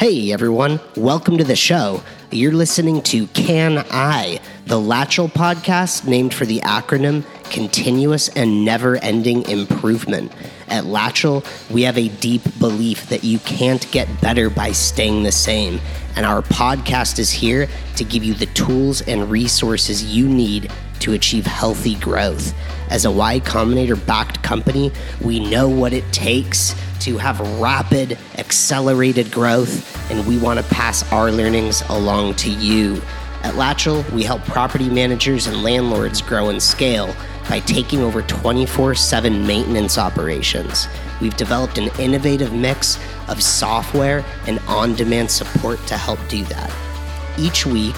Hey everyone, welcome to the show. You're listening to Can I, the Latchel podcast named for the acronym Continuous and Never Ending Improvement. At Latchel, we have a deep belief that you can't get better by staying the same. And our podcast is here to give you the tools and resources you need to achieve healthy growth. As a Y Combinator backed company, we know what it takes to have rapid, accelerated growth, and we want to pass our learnings along to you. At Latchel, we help property managers and landlords grow and scale by taking over 24 7 maintenance operations. We've developed an innovative mix of software and on demand support to help do that. Each week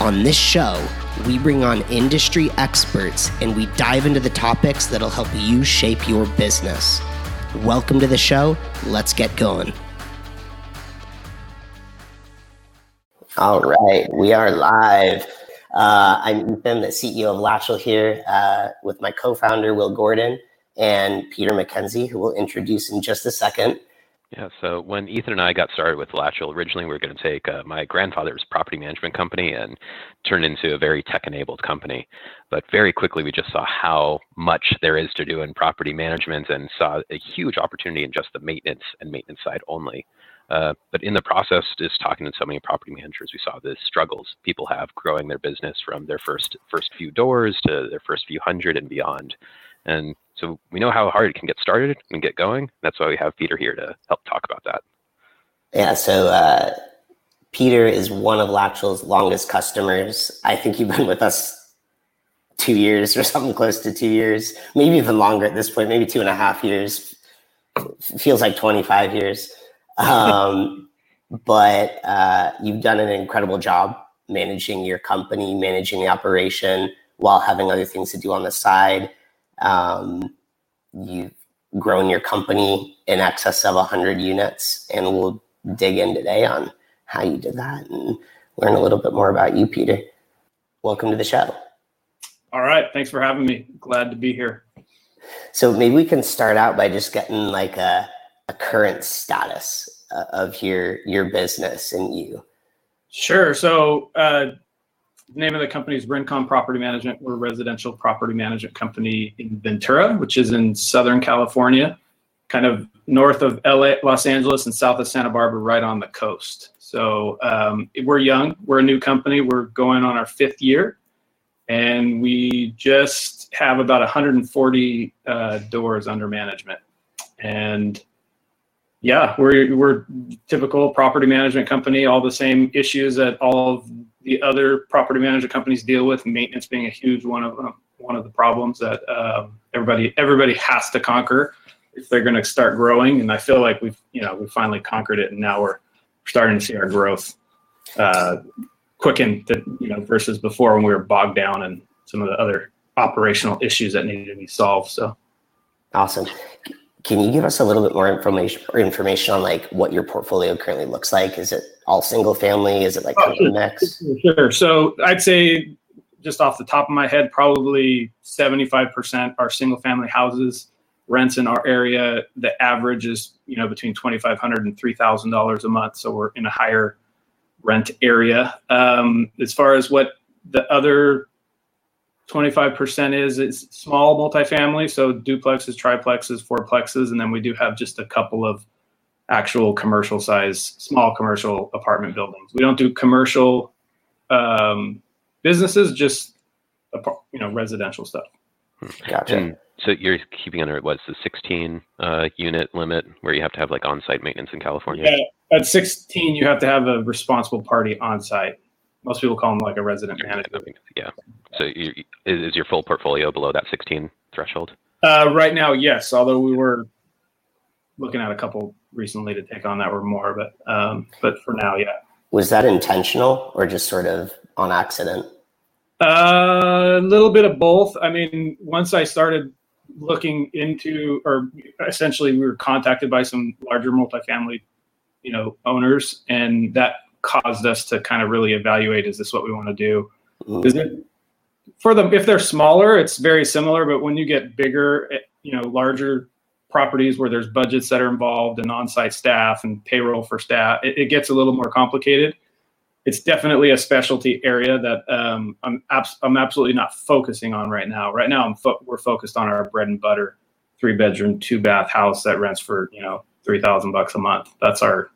on this show, we bring on industry experts and we dive into the topics that'll help you shape your business. Welcome to the show. Let's get going. All right, we are live. Uh, I'm Ethan, the CEO of Latchel here, uh, with my co-founder Will Gordon and Peter McKenzie, who we'll introduce in just a second. Yeah, so when Ethan and I got started with Latchel, originally we were going to take uh, my grandfather's property management company and turn into a very tech-enabled company. But very quickly we just saw how much there is to do in property management and saw a huge opportunity in just the maintenance and maintenance side only. Uh, but in the process, just talking to so many property managers, we saw the struggles people have growing their business from their first first few doors to their first few hundred and beyond. And so we know how hard it can get started and get going. That's why we have Peter here to help talk about that. Yeah. So uh, Peter is one of Latchel's longest customers. I think you've been with us two years or something close to two years, maybe even longer at this point, maybe two and a half years. Feels like 25 years. Um, but uh, you've done an incredible job managing your company, managing the operation while having other things to do on the side. Um, you've grown your company in excess of 100 units, and we'll dig in today on how you did that and learn a little bit more about you, Peter. Welcome to the show. All right. Thanks for having me. Glad to be here. So maybe we can start out by just getting like a, a current status uh, of your your business and you. Sure. So uh, the name of the company is Rincon Property Management. We're a residential property management company in Ventura, which is in Southern California, kind of north of LA, Los Angeles, and south of Santa Barbara, right on the coast. So um, we're young. We're a new company. We're going on our fifth year, and we just have about 140 uh, doors under management. And yeah, we're we're typical property management company. All the same issues that all of the other property management companies deal with, maintenance being a huge one of them, one of the problems that um, everybody everybody has to conquer if they're going to start growing. And I feel like we've you know we finally conquered it, and now we're starting to see our growth uh, quicken. You know versus before when we were bogged down and some of the other operational issues that needed to be solved. So awesome. Can you give us a little bit more information or information on like what your portfolio currently looks like? Is it all single family? Is it like oh, mix? Sure. So I'd say just off the top of my head, probably 75% are single family houses. Rents in our area, the average is, you know, between $2,500 and $3,000 a month. So we're in a higher rent area. Um, as far as what the other 25% is is small multifamily, so duplexes, triplexes, fourplexes, and then we do have just a couple of actual commercial size, small commercial apartment buildings. We don't do commercial um, businesses, just you know residential stuff. Gotcha. And so you're keeping under what's the 16 uh, unit limit where you have to have like on-site maintenance in California? Yeah, at 16 you have to have a responsible party on site. Most people call them like a resident manager. Yeah. So you, is your full portfolio below that 16 threshold? Uh, right now, yes. Although we were looking at a couple recently to take on that were more, but um, but for now, yeah. Was that intentional or just sort of on accident? Uh, a little bit of both. I mean, once I started looking into, or essentially, we were contacted by some larger multifamily, you know, owners, and that caused us to kind of really evaluate: is this what we want to do? Mm. Is it for them if they're smaller it's very similar but when you get bigger eh, you know larger properties where there's budgets that are involved and on-site staff and payroll for staff, it, it gets a little more complicated. It's definitely a specialty area that um, I'm abs- I'm absolutely not focusing on right now. Right now, I'm fo- we're focused on our bread and butter, three bedroom, two bath house that rents for you know three thousand bucks a month. That's our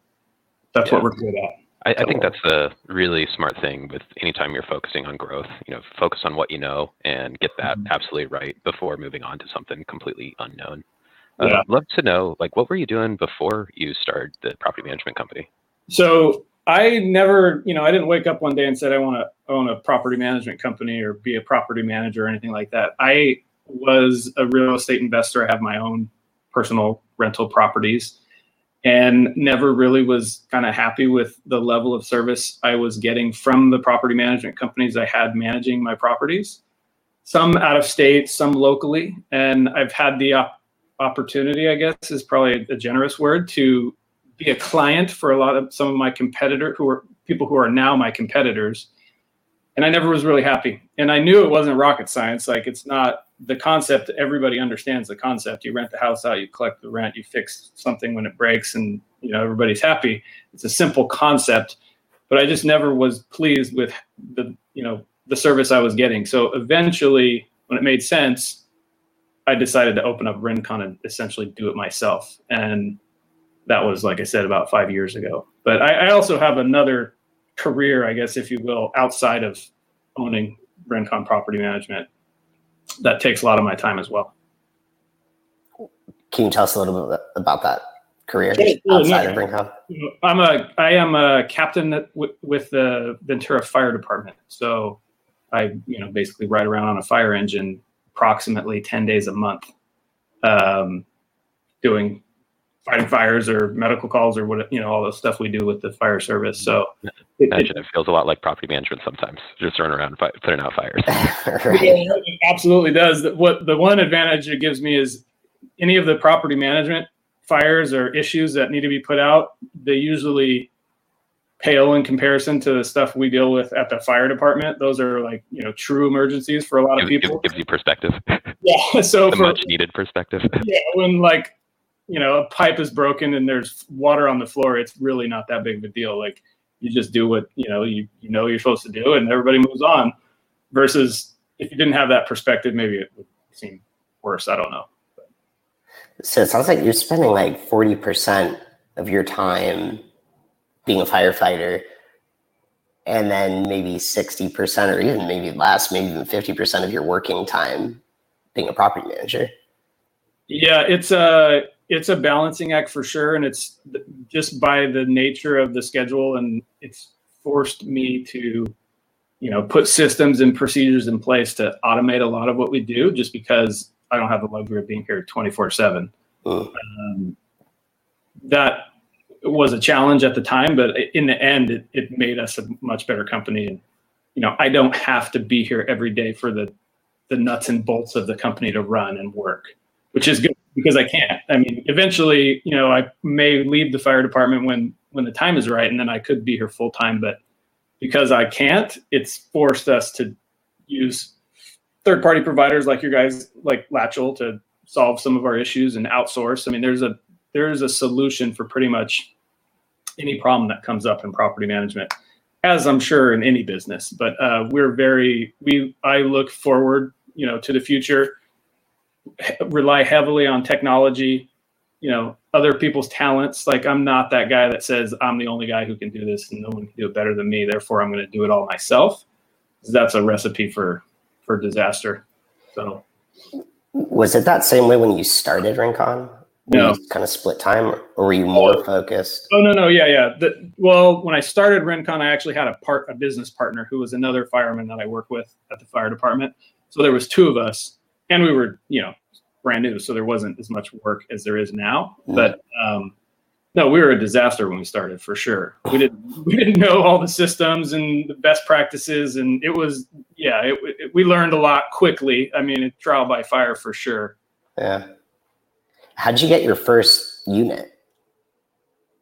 that's Yeah. what we're good at. I, I think that's a really smart thing with anytime you're focusing on growth. You know, focus on what you know and get that Mhm. absolutely right before moving on to something completely unknown. Uh, Yeah. Love to know, like, what were you doing before you started the property management company? So I never, you know, I didn't wake up one day and said I want to own a property management company or be a property manager or anything like that. I was a real estate investor. I have my own personal rental properties and never really was kind of happy with the level of service I was getting from the property management companies I had managing my properties. Some out of state, some locally, and I've had the op- opportunity, I guess is probably a generous word, to be a client for a lot of some of my competitor who are people who are now my competitors. And i never was really happy. And i knew it wasn't rocket science. Like it's not the concept everybody understands the concept. You rent the house out you collect the rent you fix something when it breaks and you know everybody's happy. It's a simple concept but i just never was pleased with the you know the service i was getting. So eventually when it made sense i decided to open up rincon and essentially do it myself. And that was like I said about five years ago. But I, I also have another career, I guess, if you will, outside of owning Rincon Property Management. That takes a lot of my time as well. Can you tell us a little bit about that career Yeah, outside yeah. of Rincon? I'm a I am a captain with the Ventura Fire Department. So I you know basically ride around on a fire engine approximately ten days a month, um, doing fighting fires or medical calls or what you know all the stuff we do with the fire service. So it- it- Imagine it feels a lot like property management sometimes, just running around fi- putting out fires. right. It absolutely does. The- What the one advantage it gives me is any of the property management fires or issues that need to be put out, they usually pale in comparison to the stuff we deal with at the fire department. Those are like you know true emergencies for a lot of people. gives, gives you perspective, Yeah. So the for much needed perspective. yeah, when like you know a pipe is broken and there's water on the floor, it's really not that big of a deal. Like you just do what you know you you know you're supposed to do, and everybody moves on. Versus if you didn't have that perspective, maybe it would seem worse. I don't know. So it sounds like you're spending like 40% of your time being a firefighter and then maybe 60% or even maybe less, maybe even 50% of your working time being a property manager. Yeah, it's a it's a balancing act for sure, and it's just by the nature of the schedule, and it's forced me to, you know, put systems and procedures in place to automate a lot of what we do, just because I don't have the luxury of being here twenty four seven. Um, That was a challenge at the time, but in the end, it, it made us a much better company. And you know, I don't have to be here every day for the the nuts and bolts of the company to run and work which is good because I can't. I mean, eventually, you know, I may leave the fire department when when the time is right, and then I could be here full time. But because I can't, it's forced us to use third party providers like your guys, like Latchel, to solve some of our issues and outsource. I mean, there's a there's a solution for pretty much any problem that comes up in property management, as I'm sure in any business. But uh, we're very we I look forward, you know, to the future rely heavily on technology, you know, other people's talents. Like I'm not that guy that says I'm the only guy who can do this and no one can do it better than me. Therefore, I'm going to do it all myself. That's a recipe for for disaster. So Was it that same way when you started Rincon? No. kind of split time, or were you more focused? Oh no no yeah yeah. The, well, when I started Rincon, I actually had a part a business partner who was another fireman that I work with at the fire department. So there was two of us, and we were you know brand new, so there wasn't as much work as there is now. Mm. But um, no, we were a disaster when we started for sure. We didn't we didn't know all the systems and the best practices, and it was yeah it, it, we learned a lot quickly. I mean, trial by fire for sure. Yeah. How'd you get your first unit?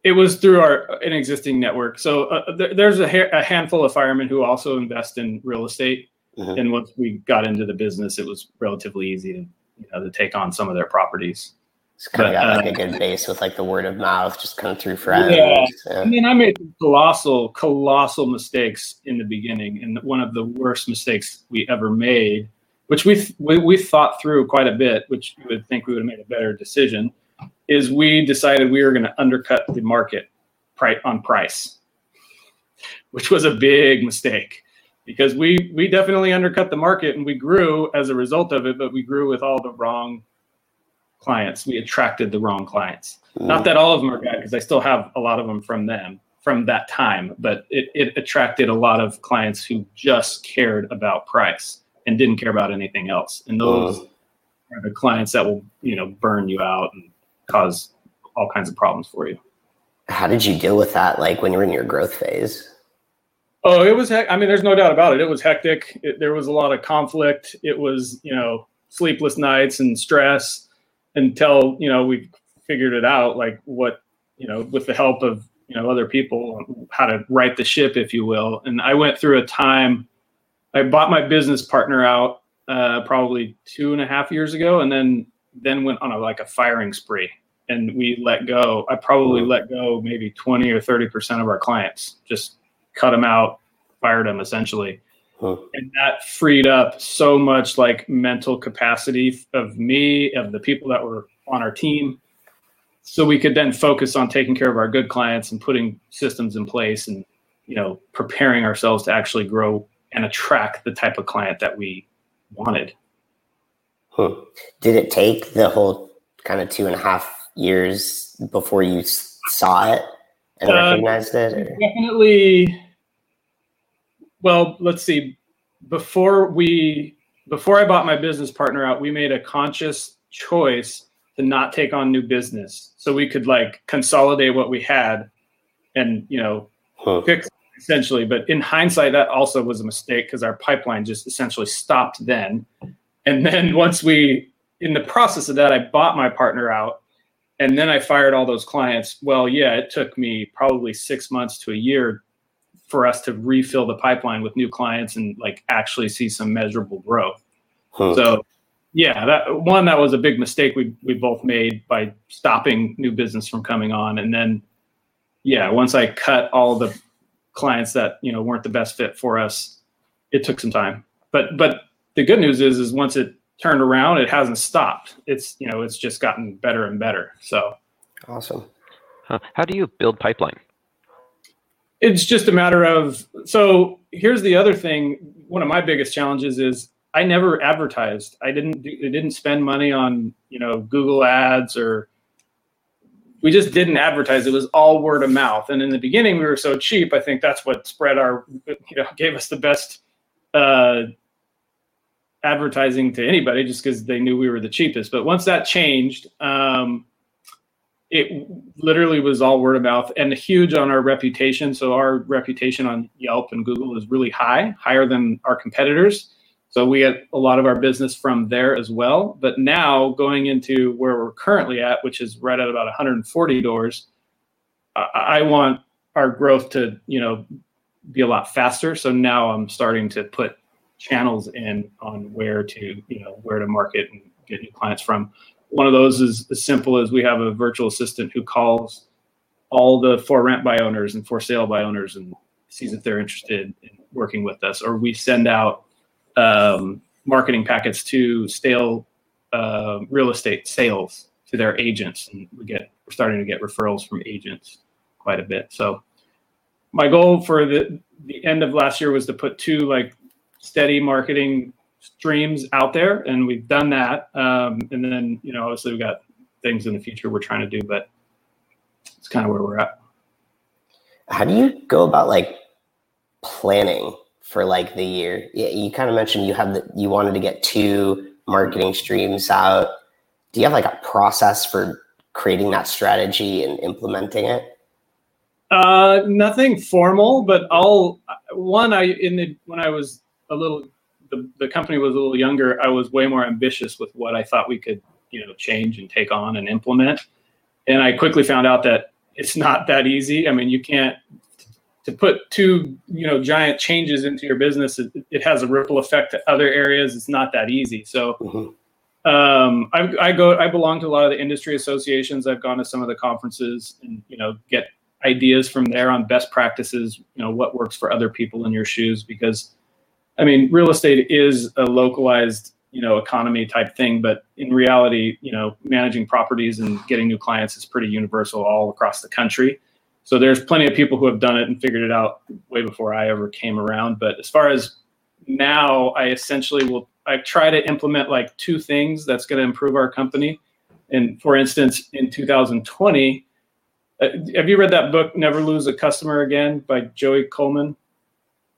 It was through our an existing network. So uh, there, there's a, ha- a handful of firemen who also invest in real estate. Mhm. And once we got into the business, it was relatively easy to you know to take on some of their properties. It's kind of got like a uh, good base with like the word of mouth, just come through friends. Yeah. Yeah. I mean, I made colossal, colossal mistakes in the beginning, and one of the worst mistakes we ever made, which we we, we thought through quite a bit, which you would think we would have made a better decision, is we decided we were going to undercut the market price on price, which was a big mistake because we we definitely undercut the market and we grew as a result of it, but we grew with all the wrong clients. We attracted the wrong clients. Mm. Not that all of them are bad, because I still have a lot of them from them from that time, but it, it attracted a lot of clients who just cared about price and didn't care about anything else. And mm. those are the clients that will, you know, burn you out and cause all kinds of problems for you. How did you deal with that? Like when you were in your growth phase? Oh, it was. Hec- I mean, there's no doubt about it. It was hectic. It, there was a lot of conflict. It was, you know, sleepless nights and stress until you know we figured it out. Like what, you know, with the help of you know other people, how to right the ship, if you will. And I went through a time. I bought my business partner out uh, probably two and a half years ago, and then then went on a like a firing spree. And we let go. I probably let go maybe twenty or thirty percent of our clients. Just cut them out, fired them essentially. Huh. And that freed up so much like mental capacity of me, of the people that were on our team. So we could then focus on taking care of our good clients and putting systems in place and, you know, preparing ourselves to actually grow and attract the type of client that we wanted. Huh. Did it take the whole kind of two and a half years before you saw it and Uh, recognized it? or- definitely well let's see. Before we before i bought my business partner out we made a conscious choice to not take on new business. So we could like consolidate what we had and you know Huh. fix essentially. But in hindsight that also was a mistake because our pipeline just essentially stopped then. And then once we in the process of that i bought my partner out and then i fired all those clients. Well yeah it took me probably six months to a year for us to refill the pipeline with new clients and like actually see some measurable growth. Huh. so yeah that one that was a big mistake we we both made by stopping new business from coming on. And then yeah once i cut all the clients that you know weren't the best fit for us it took some time. But but the good news is is once it turned around it hasn't stopped it's you know it's just gotten better and better so Awesome. Huh. How do you build pipeline? it's just a matter of so here's the other thing one of my biggest challenges is i never advertised i didn't do, I didn't spend money on you know google ads or we just didn't advertise it was all word of mouth and in the beginning we were so cheap i think that's what spread our you know gave us the best uh advertising to anybody just because they knew we were the cheapest but once that changed um it literally was all word of mouth and huge on our reputation. So our reputation on Yelp and Google is really high, higher than our competitors. So we get a lot of our business from there as well. But now going into where we're currently at, which is right at about 140 doors, I, I want our growth to, you know, be a lot faster. So now I'm starting to put channels in on where to, you know, where to market and get new clients from. One of those is as simple as we have a virtual assistant who calls all the for rent by owners and for sale by owners and sees if they're interested in working with us. Or we send out um, marketing packets to stale uh, real estate sales to their agents. And we get we're starting to get referrals from agents quite a bit. So my goal for the the end of last year was to put two like steady marketing streams out there and we've done that um, and then you know obviously we've got things in the future we're trying to do but it's kind of where we're at How do you go about like planning for like the year? Yeah, you kind of mentioned you have the, you wanted to get two marketing streams out. Do you have like a process for creating that strategy and implementing it? uh, nothing formal but i'll one i in the when i was a little the, the company was a little younger i was way more ambitious with what i thought we could you know change and take on and implement and i quickly found out that it's not that easy i mean you can't to put two you know giant changes into your business it, it has a ripple effect to other areas it's not that easy so Mhm. Um, I, I go. I belong to a lot of the industry associations. I've gone to some of the conferences, and you know, get ideas from there on best practices. You know, what works for other people in your shoes. Because, I mean, real estate is a localized, you know, economy type thing. But in reality, you know, managing properties and getting new clients is pretty universal all across the country. So there's plenty of people who have done it and figured it out way before I ever came around. But as far as now, I essentially will I try to implement like two things that's going to improve our company. And for instance, in 2020, uh, have you read that book Never Lose a Customer Again by Joey Coleman?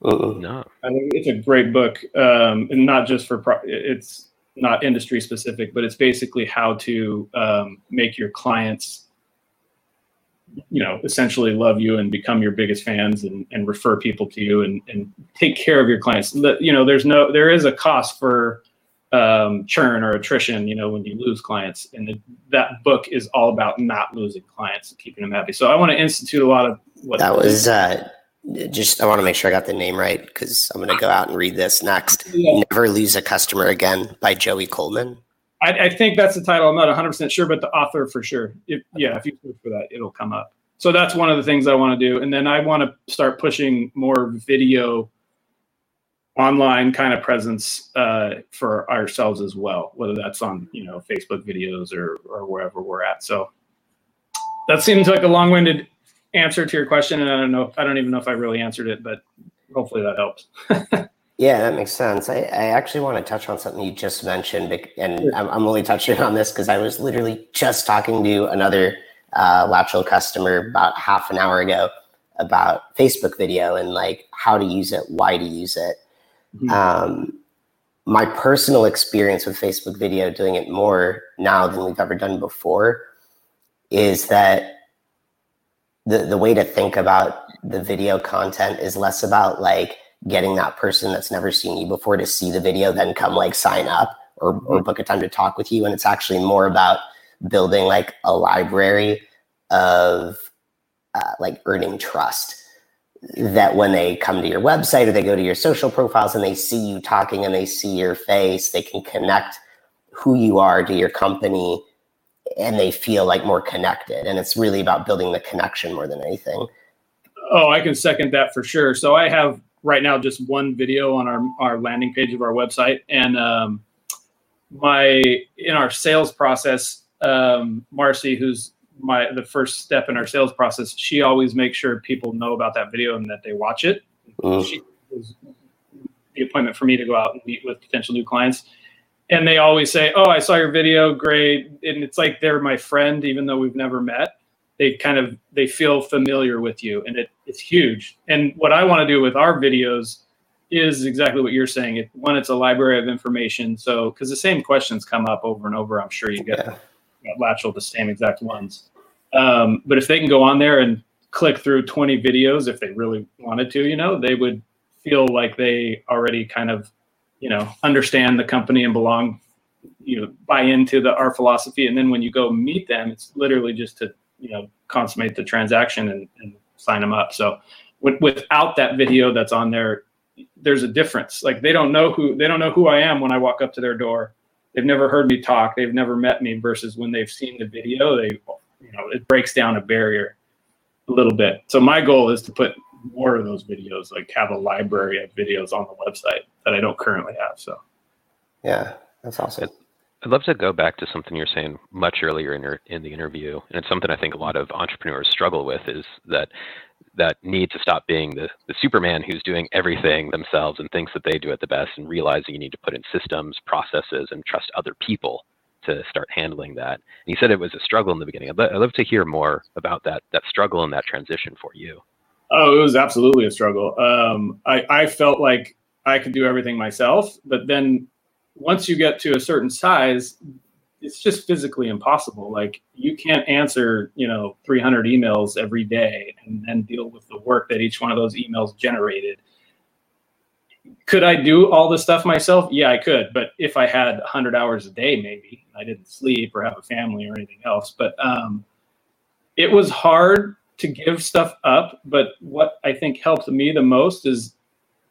Uh-uh. No. I think it's a great book, um, and not just for pro- it's not industry specific, but it's basically how to um, make your clients you know essentially love you and become your biggest fans and, and refer people to you and, and take care of your clients you know there's no there is a cost for um, churn or attrition you know when you lose clients and the, that book is all about not losing clients and keeping them happy so i want to institute a lot of what that was uh, just i want to make sure i got the name right because i'm going to go out and read this next yeah. never lose a customer again by joey coleman I, I, think that's the title. I'm not 100 percent sure, but the author for sure. If, yeah, if you search for that, it'll come up. So that's one of the things I want to do, and then I want to start pushing more video, online kind of presence uh, for ourselves as well. Whether that's on you know Facebook videos or or wherever we're at. So that seems like a long-winded answer to your question, and I don't know. I don't even know if I really answered it, but hopefully that helps. Yeah, that makes sense. I, I actually want to touch on something you just mentioned, and I'm, I'm only touching on this because I was literally just talking to another uh, Latchel customer about half an hour ago about Facebook video and like how to use it, why to use it. Mm-hmm. Um, my personal experience with Facebook video, doing it more now than we've ever done before, is that the the way to think about the video content is less about like getting that person that's never seen you before to see the video, then come like sign up or, or book a time to talk with you. And it's actually more about building like a library of uh, like earning trust that when they come to your website or they go to your social profiles and they see you talking and they see your face, they can connect who you are to your company and they feel like more connected. And it's really about building the connection more than anything. Oh, I can second that for sure. So I have right now just one video on our, our landing page of our website. And um, my in our sales process, um, Marcy, who's my the first step in our sales process, she always makes sure people know about that video and that they watch it. Mm. She was the appointment for me to go out and meet with potential new clients. And they always say, "Oh, I saw your video, great!" And it's like they're my friend, even though we've never met they kind of they feel familiar with you and it, it's huge and what i want to do with our videos is exactly what you're saying it, one it's a library of information so because the same questions come up over and over i'm sure you get yeah. latchel the same exact ones um, but if they can go on there and click through 20 videos if they really wanted to you know they would feel like they already kind of you know understand the company and belong you know buy into the our philosophy and then when you go meet them it's literally just to you know consummate the transaction and, and sign them up. So w- without that video that's on there, there's a difference. Like they don't know who they don't know who I am when I walk up to their door. They've never heard me talk. They've never met me. Versus when they've seen the video, they you know it breaks down a barrier a little bit. So my goal is to put more of those videos, like have a library of videos on the website that I don't currently have. So yeah, that's awesome. I'd love to go back to something you're saying much earlier in, your, in the interview, and it's something I think a lot of entrepreneurs struggle with is that that need to stop being the, the Superman who's doing everything themselves and thinks that they do it the best, and realizing you need to put in systems, processes, and trust other people to start handling that. And you said it was a struggle in the beginning. I'd, I'd love to hear more about that that struggle and that transition for you. Oh, it was absolutely a struggle. Um, I, I felt like I could do everything myself, but then once you get to a certain size, it's just physically impossible. Like you can't answer, you know, 300 emails every day and then deal with the work that each one of those emails generated. Could I do all the stuff myself? Yeah, I could. But if I had 100 hours a day, maybe I didn't sleep or have a family or anything else. But um, it was hard to give stuff up. But what I think helps me the most is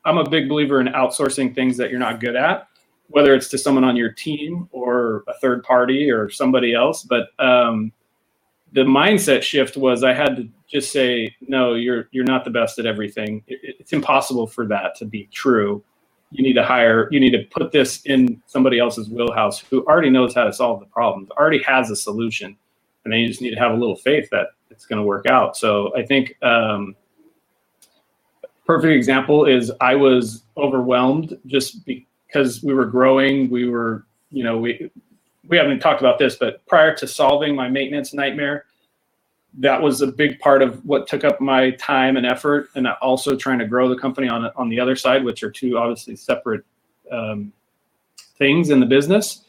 I'm a big believer in outsourcing things that you're not good at whether it's to someone on your team or a third party or somebody else. But um, the mindset shift was I had to just say, no, you're you're not the best at everything. It, it's impossible for that to be true. You need to hire. You need to put this in somebody else's wheelhouse who already knows how to solve the problems, already has a solution, and then you just need to have a little faith that it's going to work out. So I think. Um, perfect example is I was overwhelmed just because we were growing. We were, you know, we we haven't talked about this, but prior to solving my maintenance nightmare, that was a big part of what took up my time and effort, and also trying to grow the company on on the other side, which are two obviously separate um, things in the business.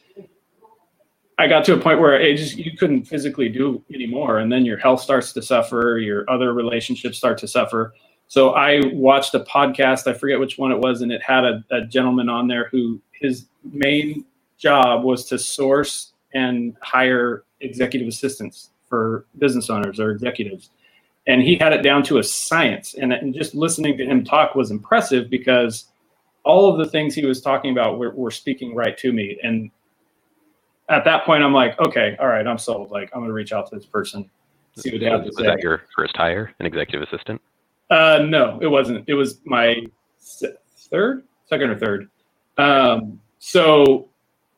I got to a point where it just you couldn't physically do anymore, and then your health starts to suffer, your other relationships start to suffer. So I watched a podcast, I forget which one it was, and it had a, a gentleman on there who his main job was to source and hire executive assistants for business owners or executives. And he had it down to a science. And, and just listening to him talk was impressive because all of the things he was talking about were, were speaking right to me. And at that point, I'm like, okay, all right, I'm sold. Like, I'm going to reach out to this person, see what they have to was say. that your first hire, an executive assistant? Uh, no, it wasn't. It was my third, second or third. Um, so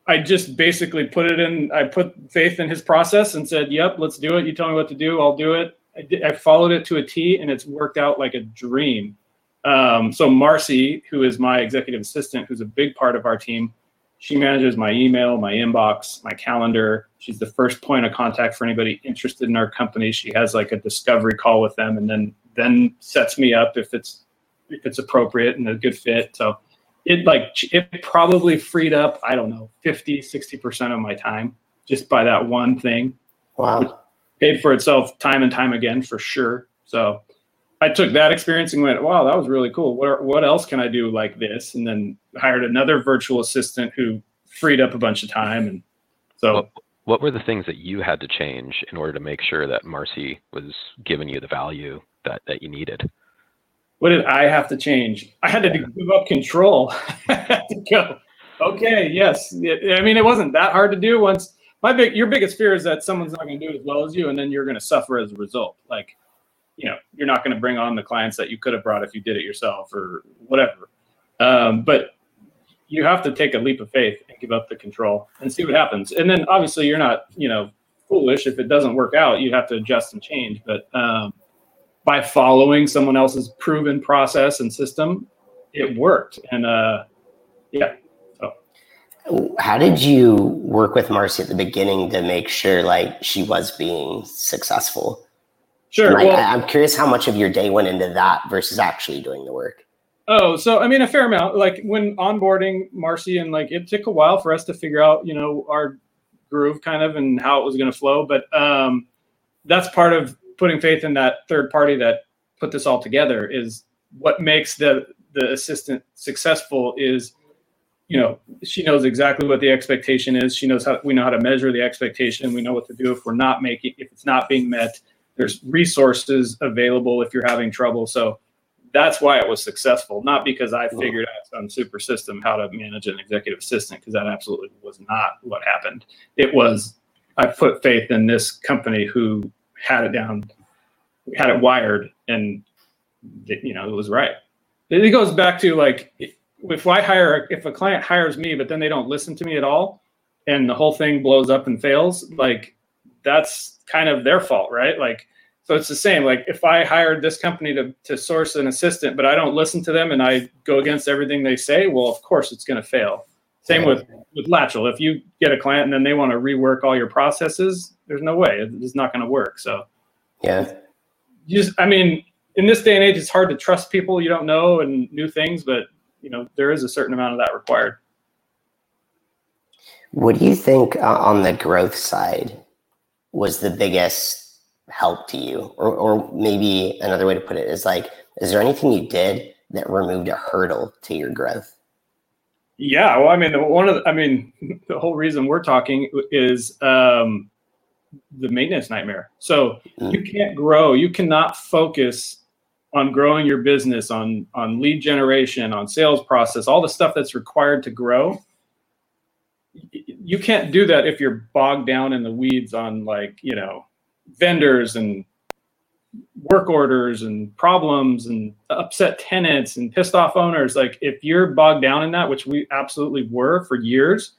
I just basically put it in. I put faith in his process and said, "Yep, let's do it. You tell me what to do, I'll do it." I, did, I followed it to a T, and it's worked out like a dream. Um, so Marcy, who is my executive assistant, who's a big part of our team, she manages my email, my inbox, my calendar. She's the first point of contact for anybody interested in our company. She has like a discovery call with them, and then then sets me up if it's if it's appropriate and a good fit. So it like it probably freed up i don't know 50 60% of my time just by that one thing wow paid for itself time and time again for sure so i took that experience and went wow that was really cool what, what else can i do like this and then hired another virtual assistant who freed up a bunch of time and so what, what were the things that you had to change in order to make sure that marcy was giving you the value that, that you needed what did I have to change? I had to give up control. I had to go. Okay, yes. I mean, it wasn't that hard to do. Once my big, your biggest fear is that someone's not going to do as well as you, and then you're going to suffer as a result. Like, you know, you're not going to bring on the clients that you could have brought if you did it yourself or whatever. Um, but you have to take a leap of faith and give up the control and see what happens. And then obviously you're not, you know, foolish if it doesn't work out. You have to adjust and change. But um, by following someone else's proven process and system, it worked. And uh, yeah. So. How did you work with Marcy at the beginning to make sure like she was being successful? Sure. Like, well, I'm curious how much of your day went into that versus actually doing the work. Oh, so I mean, a fair amount. Like when onboarding Marcy, and like it took a while for us to figure out, you know, our groove kind of and how it was going to flow. But um, that's part of putting faith in that third party that put this all together is what makes the the assistant successful is you know she knows exactly what the expectation is she knows how we know how to measure the expectation we know what to do if we're not making if it's not being met there's resources available if you're having trouble. So that's why it was successful not because i figured out some super system how to manage an executive assistant because that absolutely was not what happened. It was i put faith in this company who had it down, had it wired, and you know it was right. It goes back to like if I hire if a client hires me, but then they don't listen to me at all, and the whole thing blows up and fails, like that's kind of their fault, right? Like so it's the same. Like if I hired this company to to source an assistant, but I don't listen to them and I go against everything they say, well, of course it's going to fail. Same with with Latchel. If you get a client and then they want to rework all your processes, there's no way it's not going to work. So, yeah, you just I mean, in this day and age, it's hard to trust people you don't know and new things, but you know there is a certain amount of that required. What do you think uh, on the growth side was the biggest help to you, or or maybe another way to put it is like, is there anything you did that removed a hurdle to your growth? Yeah, well, I mean, one of the, I mean, the whole reason we're talking is um, the maintenance nightmare. So mm. you can't grow. You cannot focus on growing your business, on on lead generation, on sales process, all the stuff that's required to grow, you can't do that if you're bogged down in the weeds on like you know vendors and work orders and problems and upset tenants and pissed off owners. Like if you're bogged down in that which we absolutely were for years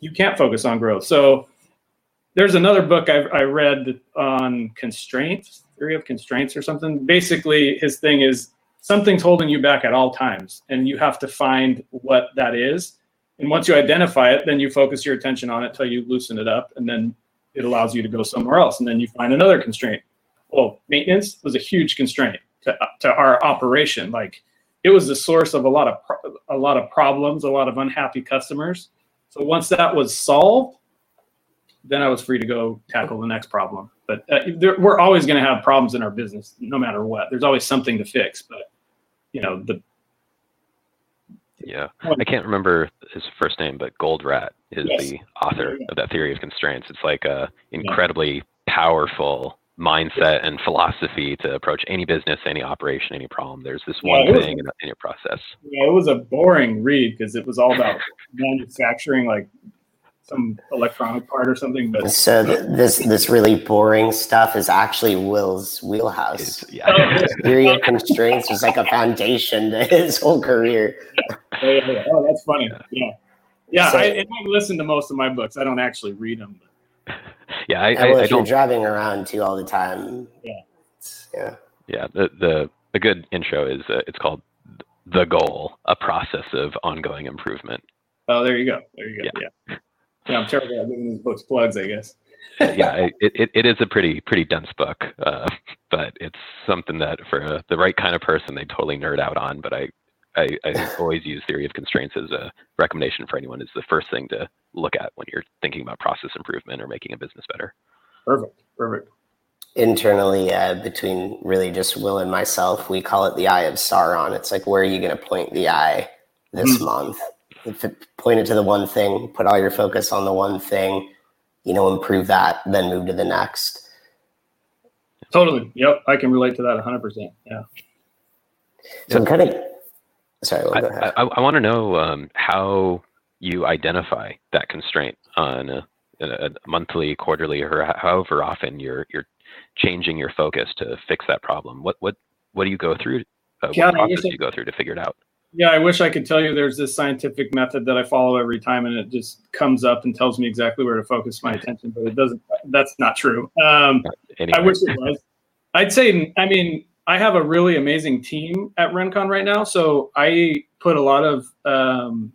you can't focus on growth. So there's another book I, I read on constraints theory of constraints or something. Basically his thing is something's holding you back at all times and you have to find what that is and once you identify it then you focus your attention on it till you loosen it up and then it allows you to go somewhere else and then you find another constraint. Well maintenance was a huge constraint to, to our operation. Like it was the source of a lot of pro- a lot of problems a lot of unhappy customers. So once that was solved then i was free to go tackle the next problem. But uh, there, we're always going to have problems in our business no matter what. There's always something to fix but you know the Yeah, I can't remember his first name, but Goldratt is Yes. the author of that theory of constraints. It's like a incredibly powerful mindset and philosophy to approach any business, any operation, any problem. There's this Yeah, one it was- thing in, in your process. Yeah, it was a boring read because it was all about manufacturing, like some electronic part or something. But So th- this this really boring stuff is actually Will's wheelhouse. Yeah, Oh, Theory constraints was like a foundation to his whole career. yeah, yeah, yeah. oh, that's funny. Yeah, yeah. So- I, I listen to most of my books. I don't actually read them. yeah. I, And I, well, I you're driving around too all the time, Yeah. yeah. Yeah, the the the good intro is uh, it's called the goal, a process of ongoing improvement. Oh, there you go. There you go. Yeah. Yeah, I'm terrible at giving these books plugs. I guess. yeah, it, it, it is a pretty pretty dense book, uh, but it's something that for uh, the right kind of person they totally nerd out on. But I, I I always use theory of constraints as a recommendation for anyone. Is the first thing to look at when you're thinking about process improvement or making a business better. Perfect. Perfect. Internally, uh, between really just Will and myself, we call it the eye of Sauron. It's like where are you going to point the eye this Mhm. month? If it, point it to the one thing, put all your focus on the one thing, you know, improve that, then move to the next. Totally. Yep. I can relate to that 100. percent Yeah. So I'm kind of sorry. Will, I, go ahead. I, I want to know um, how you identify that constraint on a, a monthly, quarterly, or however often you're you're changing your focus to fix that problem. What what what do you go through? Uh, Yeah, what process do you go through to figure it out? Yeah, I wish I could tell you there's this scientific method that I follow every time, and it just comes up and tells me exactly where to focus my attention. But it doesn't. That's not true. Um, Anyway, I wish it was. I'd say, I mean, I have a really amazing team at Rincon right now, so I put a lot of um,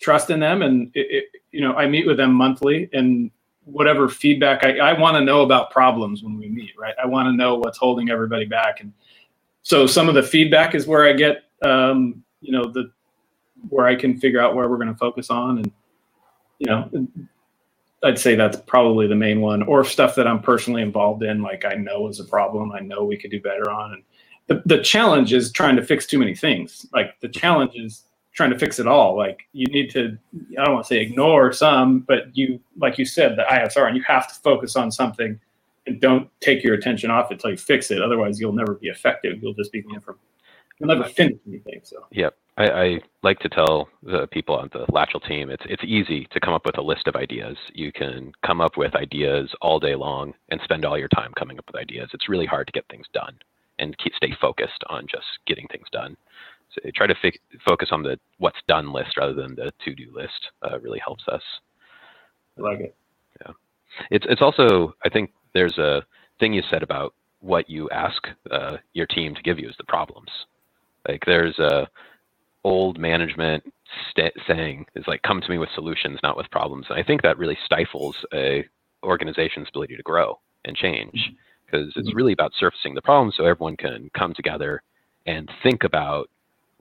trust in them, and it, it, you know, I meet with them monthly, and whatever feedback I, I want to know about problems when we meet, right? I want to know what's holding everybody back, and so some of the feedback is where I get, um, you know, the where I can figure out where we're going to focus on, and you know, I'd say that's probably the main one, or stuff that I'm personally involved in, like I know is a problem, I know we could do better on. And the, the challenge is trying to fix too many things. Like the challenge is trying to fix it all. Like you need to, I don't want to say ignore some, but you, like you said, the ISR, and you have to focus on something and don't take your attention off it till you fix it. Otherwise, you'll never be effective. You'll just be going from, you'll never finish anything. So. Yep. I, I like to tell the people on the Latchel team it's it's easy to come up with a list of ideas. You can come up with ideas all day long and spend all your time coming up with ideas. It's really hard to get things done and keep stay focused on just getting things done. So try to focus on the what's done list rather than the to do list. Uh, really helps us. I like it. Yeah, it's it's also I think there's a thing you said about what you ask uh, your team to give you is the problems. Like there's a old management st- saying is like come to me with solutions, not with problems. And I think that really stifles a organization's ability to grow and change because it's Mhm. really about surfacing the problem so everyone can come together and think about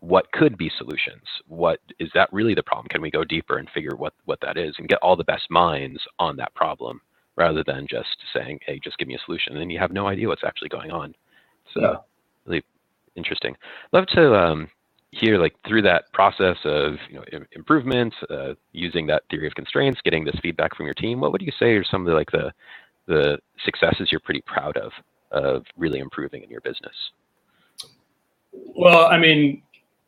what could be solutions. What is that really the problem? Can we go deeper and figure what what that is and get all the best minds on that problem rather than just saying, "Hey, just give me a solution," and you have no idea what's actually going on. So Yeah. really interesting. Love to um, hear like through that process of you know im- improvements, uh, using that theory of constraints, getting this feedback from your team. What would you say are some of the like the the successes you're pretty proud of of really improving in your business? Well, I mean,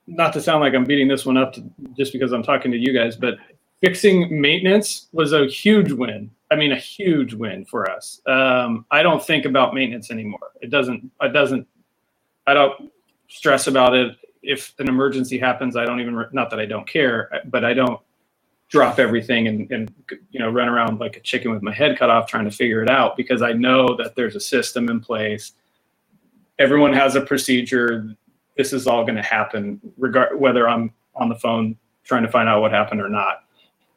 not to sound like I'm beating this one up to, just because I'm talking to you guys, but fixing maintenance was a huge win. I mean, a huge win for us. Um, I don't think about maintenance anymore. It doesn't. It doesn't. I don't stress about it. If an emergency happens, I don't even. Not that I don't care, but I don't drop everything and, and you know run around like a chicken with my head cut off trying to figure it out because I know that there's a system in place. Everyone has a procedure. This is all going to happen, regard whether I'm on the phone trying to find out what happened or not.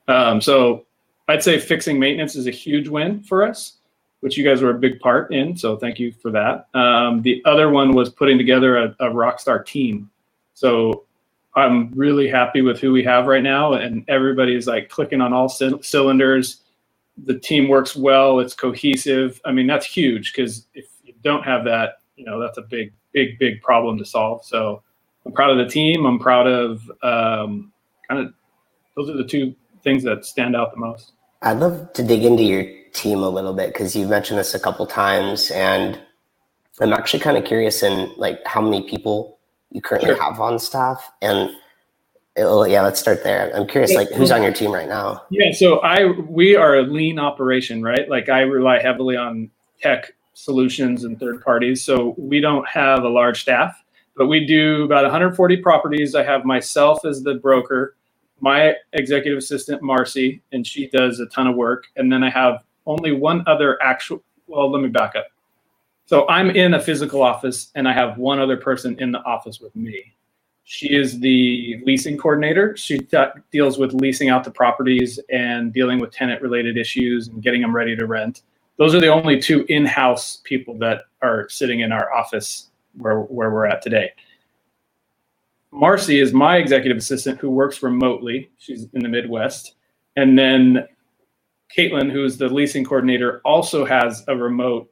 Um, so I'd say fixing maintenance is a huge win for us, which you guys were a big part in. So thank you for that. Um, the other one was putting together a, a rockstar team. So I'm really happy with who we have right now, and everybody's like clicking on all c- cylinders. The team works well; it's cohesive. I mean, that's huge because if you don't have that, you know, that's a big, big, big problem to solve. So I'm proud of the team. I'm proud of um, kind of those are the two things that stand out the most. I'd love to dig into your team a little bit because you've mentioned this a couple times, and I'm actually kind of curious in like how many people you currently sure. have on staff and well, yeah, let's start there. I'm curious, like who's on your team right now? Yeah, so I we are a lean operation, right? Like I rely heavily on tech solutions and third parties, so we don't have a large staff, but we do about 140 properties. I have myself as the broker, my executive assistant Marcy, and she does a ton of work, and then I have only one other actual. Well, let me back up. So I'm in a physical office and I have one other person in the office with me. She is the leasing coordinator. She deals with leasing out the properties and dealing with tenant related issues and getting them ready to rent. Those are the only two in house people that are sitting in our office where, where we're at today. Marcy is my executive assistant who works remotely. She's in the Midwest. And then Caitlin, who is the leasing coordinator, also has a remote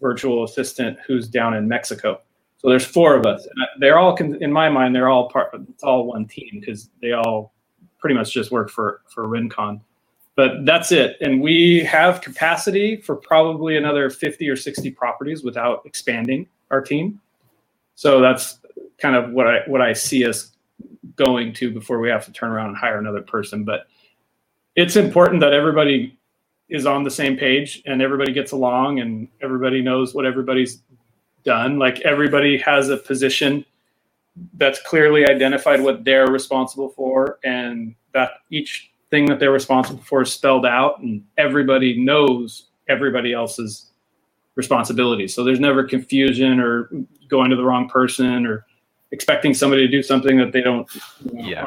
virtual assistant who's down in Mexico. So there's four of us. They're all, in my mind, they're all part. It's all one team because they all pretty much just work for for Rincon. But that's it. And we have capacity for probably another 50 or 60 properties without expanding our team. So that's kind of what I what I see us going to before we have to turn around and hire another person. But it's important that everybody is on the same page and everybody gets along and everybody knows what everybody's done. Like everybody has a position that's clearly identified what they're responsible for and that each thing that they're responsible for is spelled out and everybody knows everybody else's responsibilities. So there's never confusion or going to the wrong person or expecting somebody to do something that they don't you know, yeah.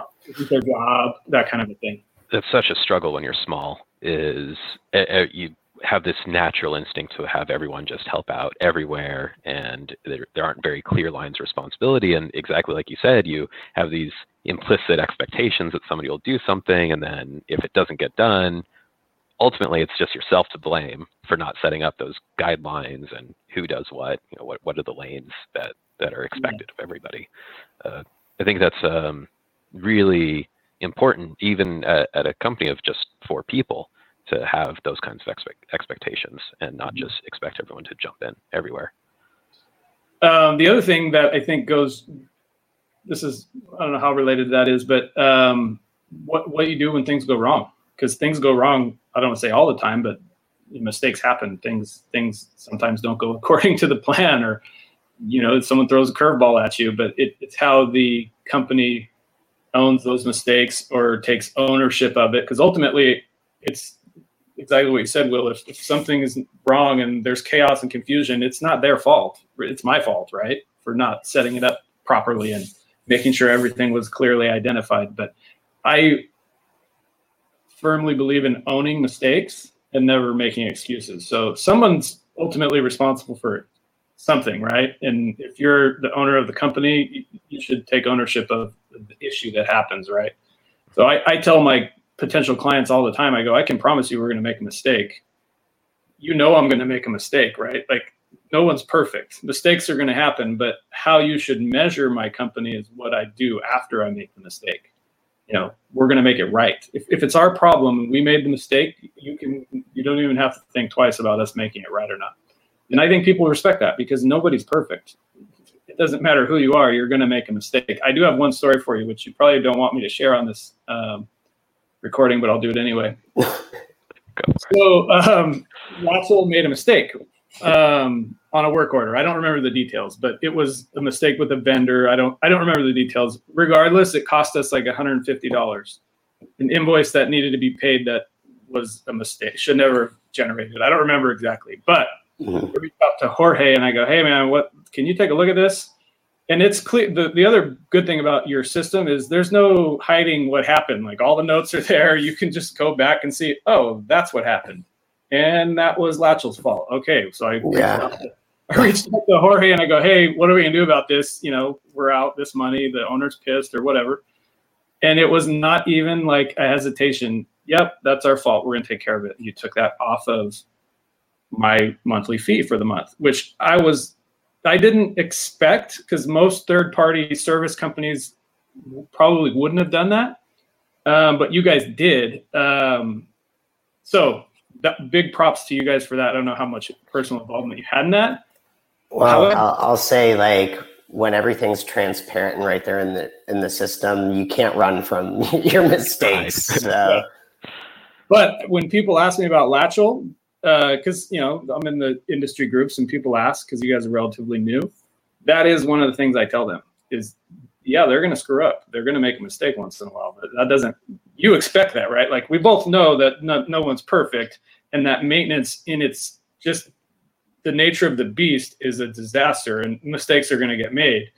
their job, that kind of a thing. It's such a struggle when you're small is uh, you have this natural instinct to have everyone just help out everywhere and there, there aren't very clear lines of responsibility and exactly like you said you have these implicit expectations that somebody will do something and then if it doesn't get done ultimately it's just yourself to blame for not setting up those guidelines and who does what you know what, what are the lanes that that are expected yeah. of everybody uh, i think that's um, really important even at, at, a company of just four people to have those kinds of expect, expectations and not mm-hmm. just expect everyone to jump in everywhere. Um, the other thing that I think goes, this is I don't know how related that is, but um, what what you do when things go wrong because things go wrong. I don't want to say all the time, but mistakes happen. Things things sometimes don't go according to the plan, or you know someone throws a curveball at you. But it, it's how the company owns those mistakes or takes ownership of it. Because ultimately it's exactly what you said will if, if something is wrong and there's chaos and confusion it's not their fault. It's my fault right? For not setting it up properly and making sure everything was clearly identified. But i firmly believe in owning mistakes and never making excuses. So someone's ultimately responsible for something right and if you're the owner of the company you should take ownership of the issue that happens, right? So I, I tell my potential clients all the time, I go, I can promise you we're going to make a mistake. You know, I'm going to make a mistake, right? Like, no one's perfect. Mistakes are going to happen, but how you should measure my company is what I do after I make the mistake. You know, we're going to make it right. If, if it's our problem and we made the mistake, you can you don't even have to think twice about us making it right or not. And I think people respect that because nobody's perfect it doesn't matter who you are, you're going to make a mistake. I do have one story for you, which you probably don't want me to share on this um, recording, but I'll do it anyway. Go for it. So um, Latchel made a mistake um, on a work order. I don't remember the details, but it was a mistake with a vendor. I don't I don't remember the details. Regardless, it cost us like $150. An invoice that needed to be paid that was a mistake. Should never have generated. I don't remember exactly, but Mhm. I reached out to Jorge and I go, "Hey man, what can you take a look at this?" And it's clear. The, the other good thing about your system is there's no hiding what happened. Like all the notes are there. You can just go back and see, oh, that's what happened, and that was Latchel's fault. Okay, so I Yeah. I reached out to Jorge and I go, "Hey, what are we gonna do about this? You know, we're out this money. The owner's pissed or whatever." And it was not even like a hesitation. Yep, that's our fault. We're gonna take care of it. You took that off of my monthly fee for the month, which I was I didn't expect because most third party service companies probably wouldn't have done that. Um, but you guys did. Um, so that, big props to you guys for that. I don't know how much personal involvement you had in that. Well, However- I'll, I'll say like when everything's transparent and right there in the in the system, you can't run from your mistakes. So But when people ask me about Latchel, Uh, because you know I'm in the industry groups and people ask because you guys are relatively new, that is one of the things I tell them is yeah they're going to screw up, they're going to make a mistake once in a while, but that doesn't you expect that right? Like we both know that no, no one's perfect and that maintenance in its just the nature of the beast is a disaster and mistakes are going to get made,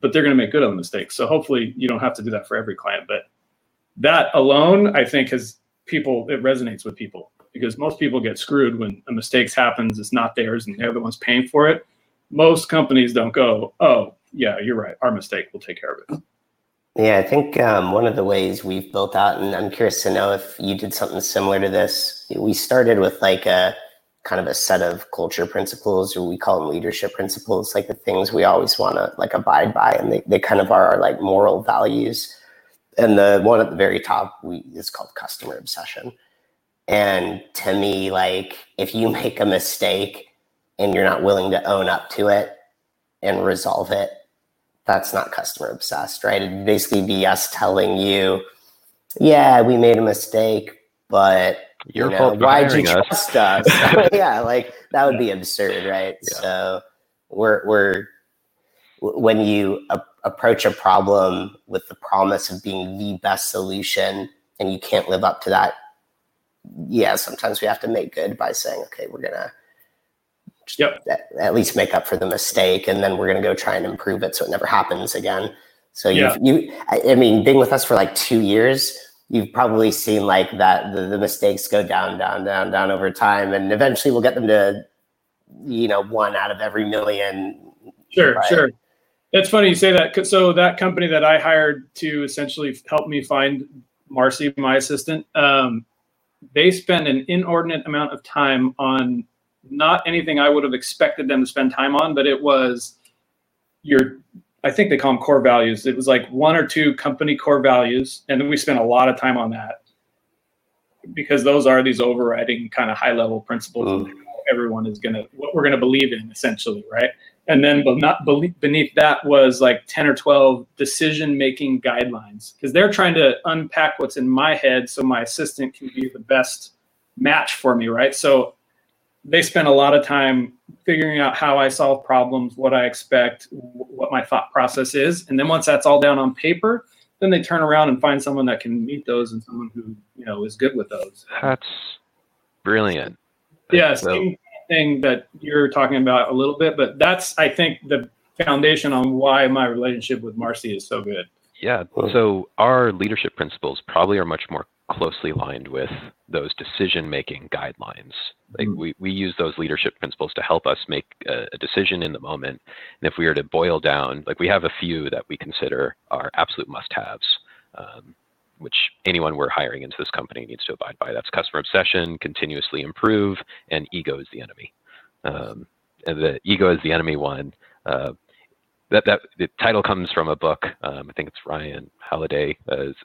but they're going to make good on the mistakes. So hopefully you don't have to do that for every client, but that alone I think has people it resonates with people because most people get screwed when a mistake happens it's not theirs and they're the ones paying for it most companies don't go oh yeah you're right our mistake we'll take care of it yeah, I think um, one of the ways we've built out, and I'm curious to know if you did something similar to this. We started with like a kind of a set of culture principles, or we call them leadership principles, like the things we always want to like abide by, and they, they kind of are our like moral values. And the one at the very top we is called customer obsession. And to me, like if you make a mistake and you're not willing to own up to it and resolve it, that's not customer obsessed, right? It'd basically be us telling you, yeah, we made a mistake, but Your you know, why'd you hiring us. trust us? yeah, like that would be absurd, right? Yeah. So we're we're when you a- approach a problem with the promise of being the best solution and you can't live up to that yeah sometimes we have to make good by saying okay we're gonna Yep. at, least make up for the mistake and then we're gonna go try and improve it so it never happens again so Yeah. you've, you I, I mean being with us for like two years you've probably seen like that the, the mistakes go down down down down over time and eventually we'll get them to you know one out of every million sure Right. sure it's funny you say that. so that company that i hired to essentially help me find marcy my assistant um, they spend an inordinate amount of time on not anything i would have expected them to spend time on but it was your i think they call them core values. It was like one or two company core values and then we spent a lot of time on that because those are these overriding kind of high level principles oh. of how everyone is going to what we're going to believe in essentially right and then but not beneath that was like 10 or 12 decision making guidelines. Because they're trying to unpack what's in my head so my assistant can be the best match for me right? So they spend a lot of time figuring out how i solve problems what i expect what my thought process is. And then once that's all down on paper then they turn around and find someone that can meet those and someone who you know is good with those. That's brilliant. yeah, So- thing that you're talking about a little bit, but that's I think the foundation on why my relationship with Marcy is so good. Yeah. So our leadership principles probably are much more closely aligned with those decision making guidelines. Like Mhm. we, we use those leadership principles to help us make a, a decision in the moment. And if we were to boil down, like we have a few that we consider are absolute must haves, um, which anyone we're hiring into this company needs to abide by. That's customer obsession, continuously improve, and ego is the enemy. Um, and the ego is the enemy one. Uh, that that the title comes from a book. Um, I think it's Ryan Holiday's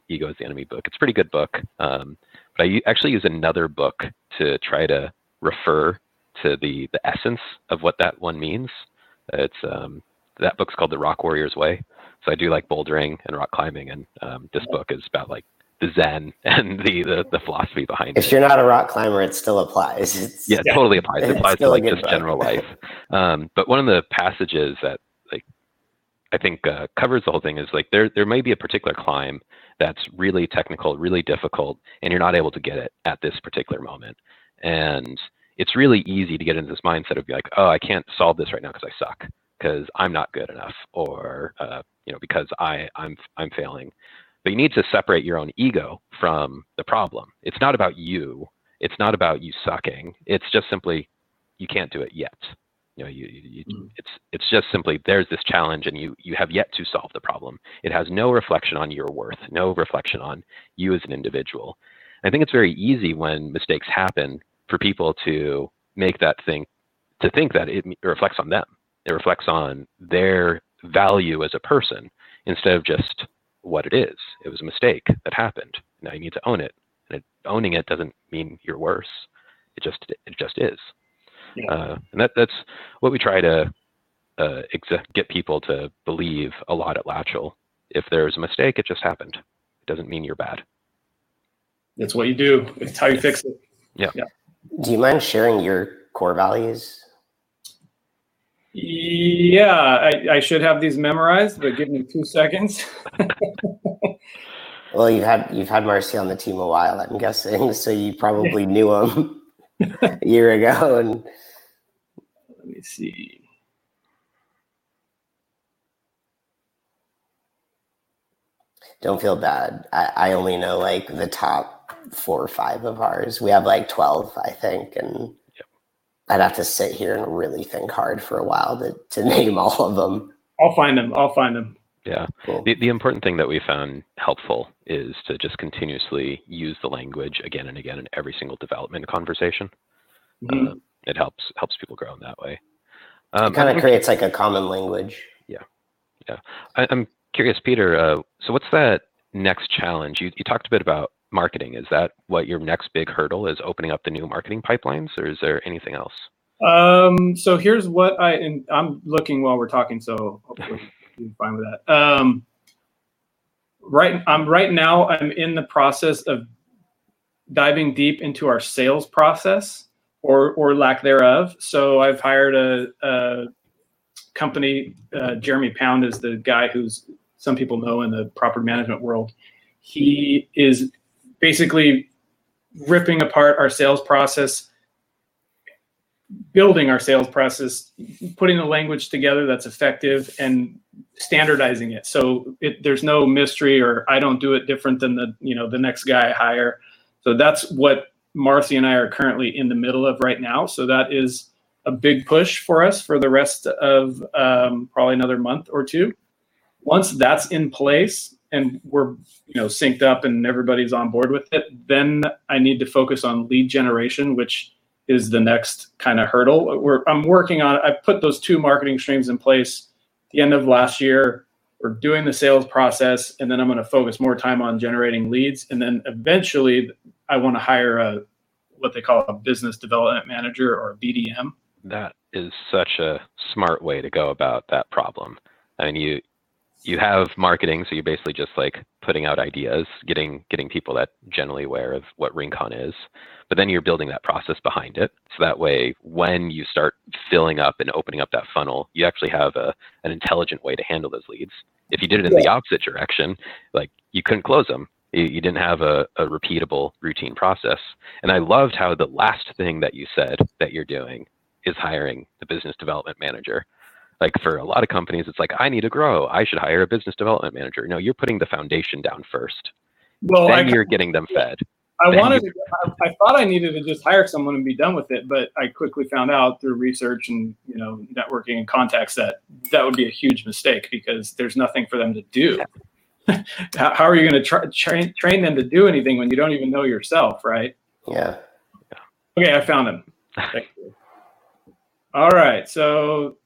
"Ego Is the Enemy" book. It's a pretty good book, um, but I actually use another book to try to refer to the the essence of what that one means. It's um, that book's called "The Rock Warrior's Way." So I do like bouldering and rock climbing, and um, this book is about like the zen and the, the, the philosophy behind if it. If you're not a rock climber, it still applies. It's, yeah, it totally applies. It applies to like just book. general life. Um, but one of the passages that like I think uh, covers the whole thing is like there there may be a particular climb that's really technical, really difficult, and you're not able to get it at this particular moment. And it's really easy to get into this mindset of like, oh, I can't solve this right now because I suck, because I'm not good enough, or uh, you know, because I I'm I'm failing. But you need to separate your own ego from the problem. It's not about you. It's not about you sucking. It's just simply you can't do it yet. You know, you, you, mm. it's it's just simply there's this challenge and you you have yet to solve the problem. It has no reflection on your worth, no reflection on you as an individual. I think it's very easy when mistakes happen for people to make that thing to think that it reflects on them. It reflects on their value as a person instead of just what it is. It was a mistake that happened. Now you need to own it. And it, owning it doesn't mean you're worse. It just it just is. Yeah. Uh, and that that's what we try to uh, ex- get people to believe a lot at Latchel. If there's a mistake, it just happened. It doesn't mean you're bad. That's what you do. It's how you fix it. Yeah. yeah. Do you mind sharing your core values? Yeah, I, I should have these memorized, but give me two seconds. well, you've had you've had Marcy on the team a while, I'm guessing, so you probably knew him a year ago. And let me see. Don't feel bad. I, I only know like the top four or five of ours. We have like twelve, I think, and I'd have to sit here and really think hard for a while to, to name all of them. I'll find them. I'll find them. Yeah. Cool. The, the important thing that we found helpful is to just continuously use the language again and again in every single development conversation. Mm-hmm. Uh, it helps helps people grow in that way. Um, it kind of creates like a common language. Yeah. Yeah. I, am curious, Peter. Uh, so what's that next challenge? You, you talked a bit about marketing. Is that what your next big hurdle is opening up the new marketing pipelines or is there anything else? Um, so here's what I, and I'm looking while we're talking, so hopefully you're fine with that. Um, right, I'm right now, I'm in the process of diving deep into our sales process or, or lack thereof. So I've hired a, a company, uh, Jeremy Pound is the guy who's some people know in the property management world. He is basically ripping apart our sales process, building our sales process, putting the language together that's effective, and standardizing it. So it, there's no mystery, or I don't do it different than the you know the next guy I hire. So that's what Marcy and I are currently in the middle of right now. So that is a big push for us for the rest of um, probably another month or two. Once that's in place, and we're you know synced up and everybody's on board with it then i need to focus on lead generation which is the next kind of hurdle. We're, i'm working on i put those two marketing streams in place at the end of last year. We're doing the sales process and then i'm going to focus more time on generating leads and then eventually i want to hire a what they call a business development manager or bdm that is such a smart way to go about that problem. I mean you you have marketing, so you're basically just like putting out ideas, getting getting people that generally aware of what Rincon is. But then you're building that process behind it. So that way when you start filling up and opening up that funnel, you actually have a an intelligent way to handle those leads. If you did it in yeah. the opposite direction, like you couldn't close them. You, you didn't have a, a repeatable routine process. And I loved how the last thing that you said that you're doing is hiring the business development manager like for a lot of companies it's like i need to grow. I should hire a business development manager. No you're putting the foundation down first. Well then I, you're getting them fed. I then wanted to, I, I thought i needed to just hire someone and be done with it but i quickly found out through research and you know networking and contacts that that would be a huge mistake because there's nothing for them to do. How, how, are you going to tra- train train them to do anything when you don't even know yourself right? Yeah. Okay i found them. All right so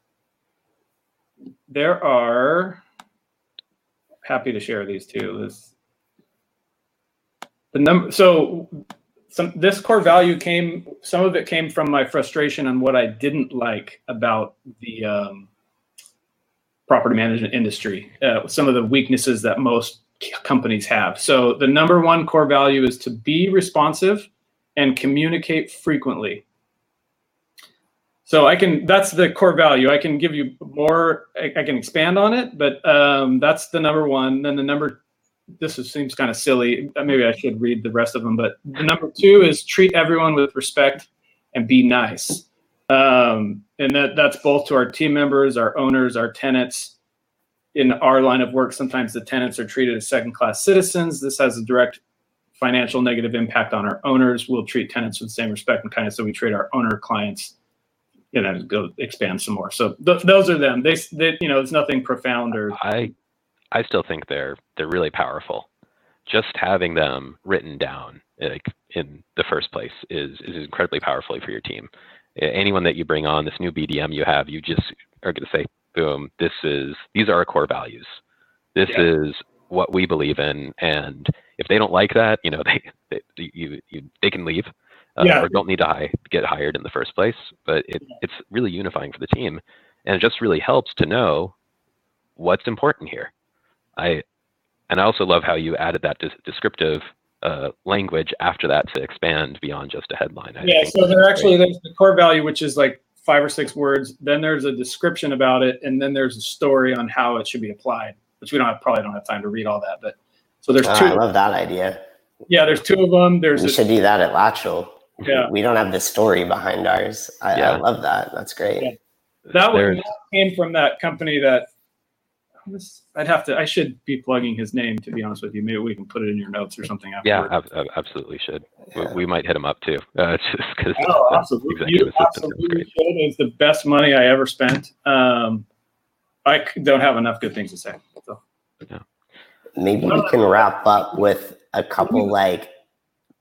there are happy to share these too. This, the number so some this core value came some of it came from my frustration on what I didn't like about the um, property management industry. Uh, some of the weaknesses that most companies have. So the number one core value is to be responsive and communicate frequently. So I can that's the core value. I can give you more. I, I can expand on it, but um, that's the number one. Then the number this is, seems kind of silly. Maybe I should read the rest of them. But the number two is treat everyone with respect and be nice. Um, and that that's both to our team members, our owners, our tenants. In our line of work, sometimes the tenants are treated as second class citizens. This has a direct financial negative impact on our owners. We'll treat tenants with the same respect and kindness that we treat our owner clients. You know, go expand some more. So th- those are them. They, they, you know, it's nothing profound or. I, I still think they're they're really powerful. Just having them written down, like in the first place, is is incredibly powerful for your team. Anyone that you bring on, this new BDM you have, you just are going to say, boom, this is these are our core values. This yeah. is what we believe in, and if they don't like that, you know, they, they you, you they can leave. Uh, yeah. or don't need to hi- get hired in the first place. But it, it's really unifying for the team, and it just really helps to know what's important here. I and I also love how you added that des- descriptive uh, language after that to expand beyond just a headline. I yeah, so there actually there's the core value, which is like five or six words. Then there's a description about it, and then there's a story on how it should be applied. Which we don't have, probably don't have time to read all that, but so there's oh, two. I love that idea. Yeah, there's two of them. There's we a, should do that at Latchel. Yeah, we don't have the story behind ours. I, yeah. I love that. That's great. Yeah. That one came from that company that I'd have to. I should be plugging his name to be honest with you. Maybe we can put it in your notes or something. Afterward. Yeah, ab- absolutely should. Yeah. We, we, might hit him up too. Uh, just because. Oh, absolutely. You absolutely should. It's the best money I ever spent. Um, I don't have enough good things to say. So. Yeah. Maybe we can wrap up with a couple like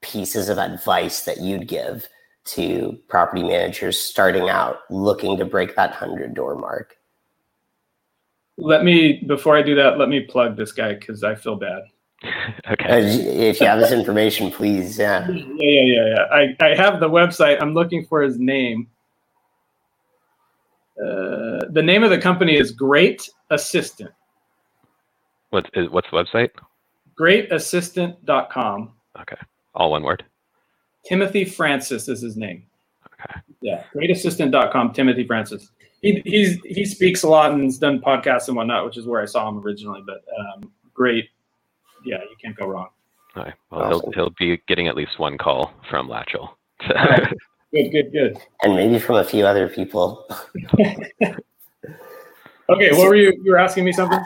pieces of advice that you'd give to property managers starting out looking to break that 100 door mark let me before I do that, let me plug this guy because I feel bad. okay. Uh, if you have this information, please. Yeah. Yeah, yeah, yeah, yeah. I, I have the website. I'm looking for his name. Uh, the name of the company is Great Assistant. What is what's the website? Greatassistant.com. Okay. All one word. Timothy Francis is his name. Okay. Yeah. Greatassistant.com, Timothy Francis he he's he speaks a lot and has done podcasts and whatnot, which is where I saw him originally. But um, great, yeah, you can't go wrong. All right. Well, awesome. he'll he'll be getting at least one call from Latchel. good, good, good. And maybe from a few other people. okay, what were you you were asking me something?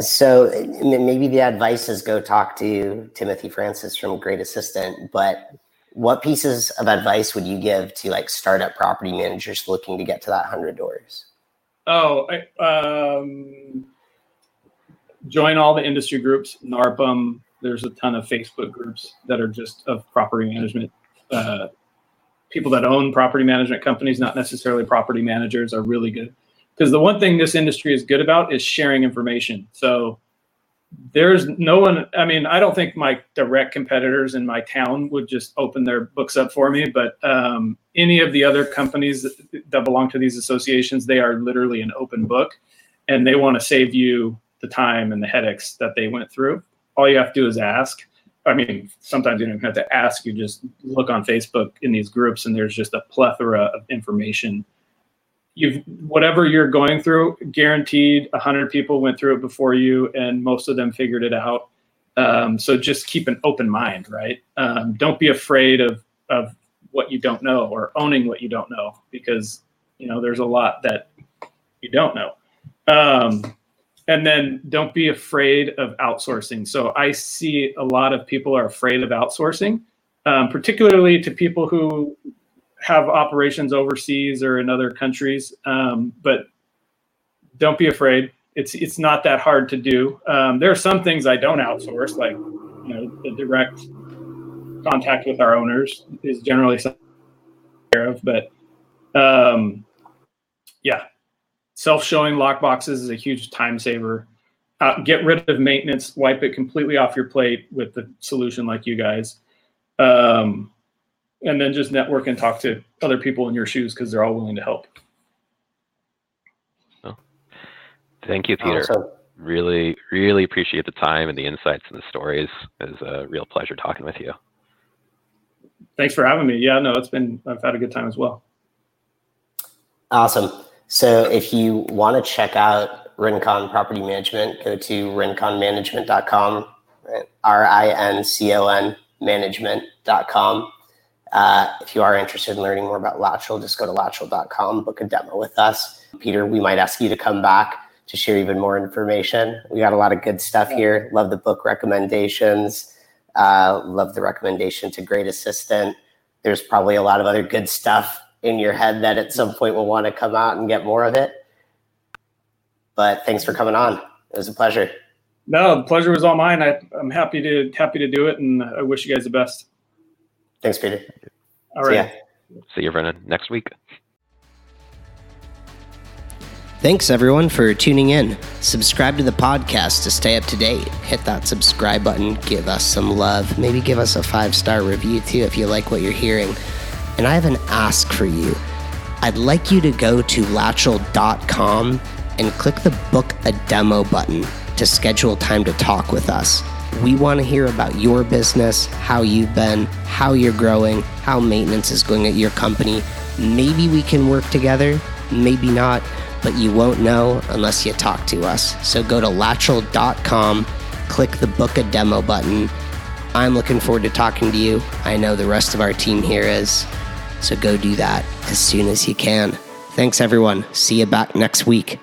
So maybe the advice is go talk to Timothy Francis from Great Assistant, but what pieces of advice would you give to like startup property managers looking to get to that 100 doors? Oh I, um, join all the industry groups narpm there's a ton of facebook groups that are just of property management uh, people that own property management companies not necessarily property managers are really good because the one thing this industry is good about is sharing information. So there's no one i mean i don't think my direct competitors in my town would just open their books up for me but um, any of the other companies that, that, belong to these associations they are literally an open book and they want to save you the time and the headaches that they went through. All you have to do is ask. I mean sometimes you don't even have to ask you just look on facebook in these groups and there's just a plethora of information you've whatever you're going through guaranteed 100 people went through it before you and most of them figured it out. Um, so just keep an open mind right? Um, don't be afraid of of what you don't know or owning what you don't know because you know there's a lot that you don't know. Um, and then don't be afraid of outsourcing. So i see a lot of people are afraid of outsourcing um, particularly to people who have operations overseas or in other countries. Um, but don't be afraid. It's it's not that hard to do. Um, there are some things I don't outsource, like you know the direct contact with our owners is generally care of. But um, yeah, self-showing lockboxes is a huge time saver. Uh, get rid of maintenance, wipe it completely off your plate with the solution like you guys. Um, and then just network and talk to other people in your shoes because they're all willing to help. Thank you, Peter. Awesome. Really, really appreciate the time and the insights and the stories. It was a real pleasure talking with you. Thanks for having me. Yeah, no, it's been, I've had a good time as well. Awesome. So if you want to check out Rincon Property Management, go to rinconmanagement.com, R I N C O N management.com. Uh, if you are interested in learning more about Latchel, just go to latchel.com, book a demo with us. Peter, we might ask you to come back to share even more information. We got a lot of good stuff here. Love the book recommendations. Uh, love the recommendation to Great Assistant. There's probably a lot of other good stuff in your head that at some point will want to come out and get more of it. But thanks for coming on. It was a pleasure. No, the pleasure was all mine. I, I'm happy to happy to do it, and I wish you guys the best. Thanks, Peter. All right. See, See you, Brennan, next week. Thanks, everyone, for tuning in. Subscribe to the podcast to stay up to date. Hit that subscribe button. Give us some love. Maybe give us a five star review, too, if you like what you're hearing. And I have an ask for you. I'd like you to go to latchel.com and click the book a demo button to schedule time to talk with us. We want to hear about your business, how you've been, how you're growing, how maintenance is going at your company. Maybe we can work together, maybe not, but you won't know unless you talk to us. So go to latchel.com, click the book a demo button. I'm looking forward to talking to you. I know the rest of our team here is. So go do that as soon as you can. Thanks, everyone. See you back next week.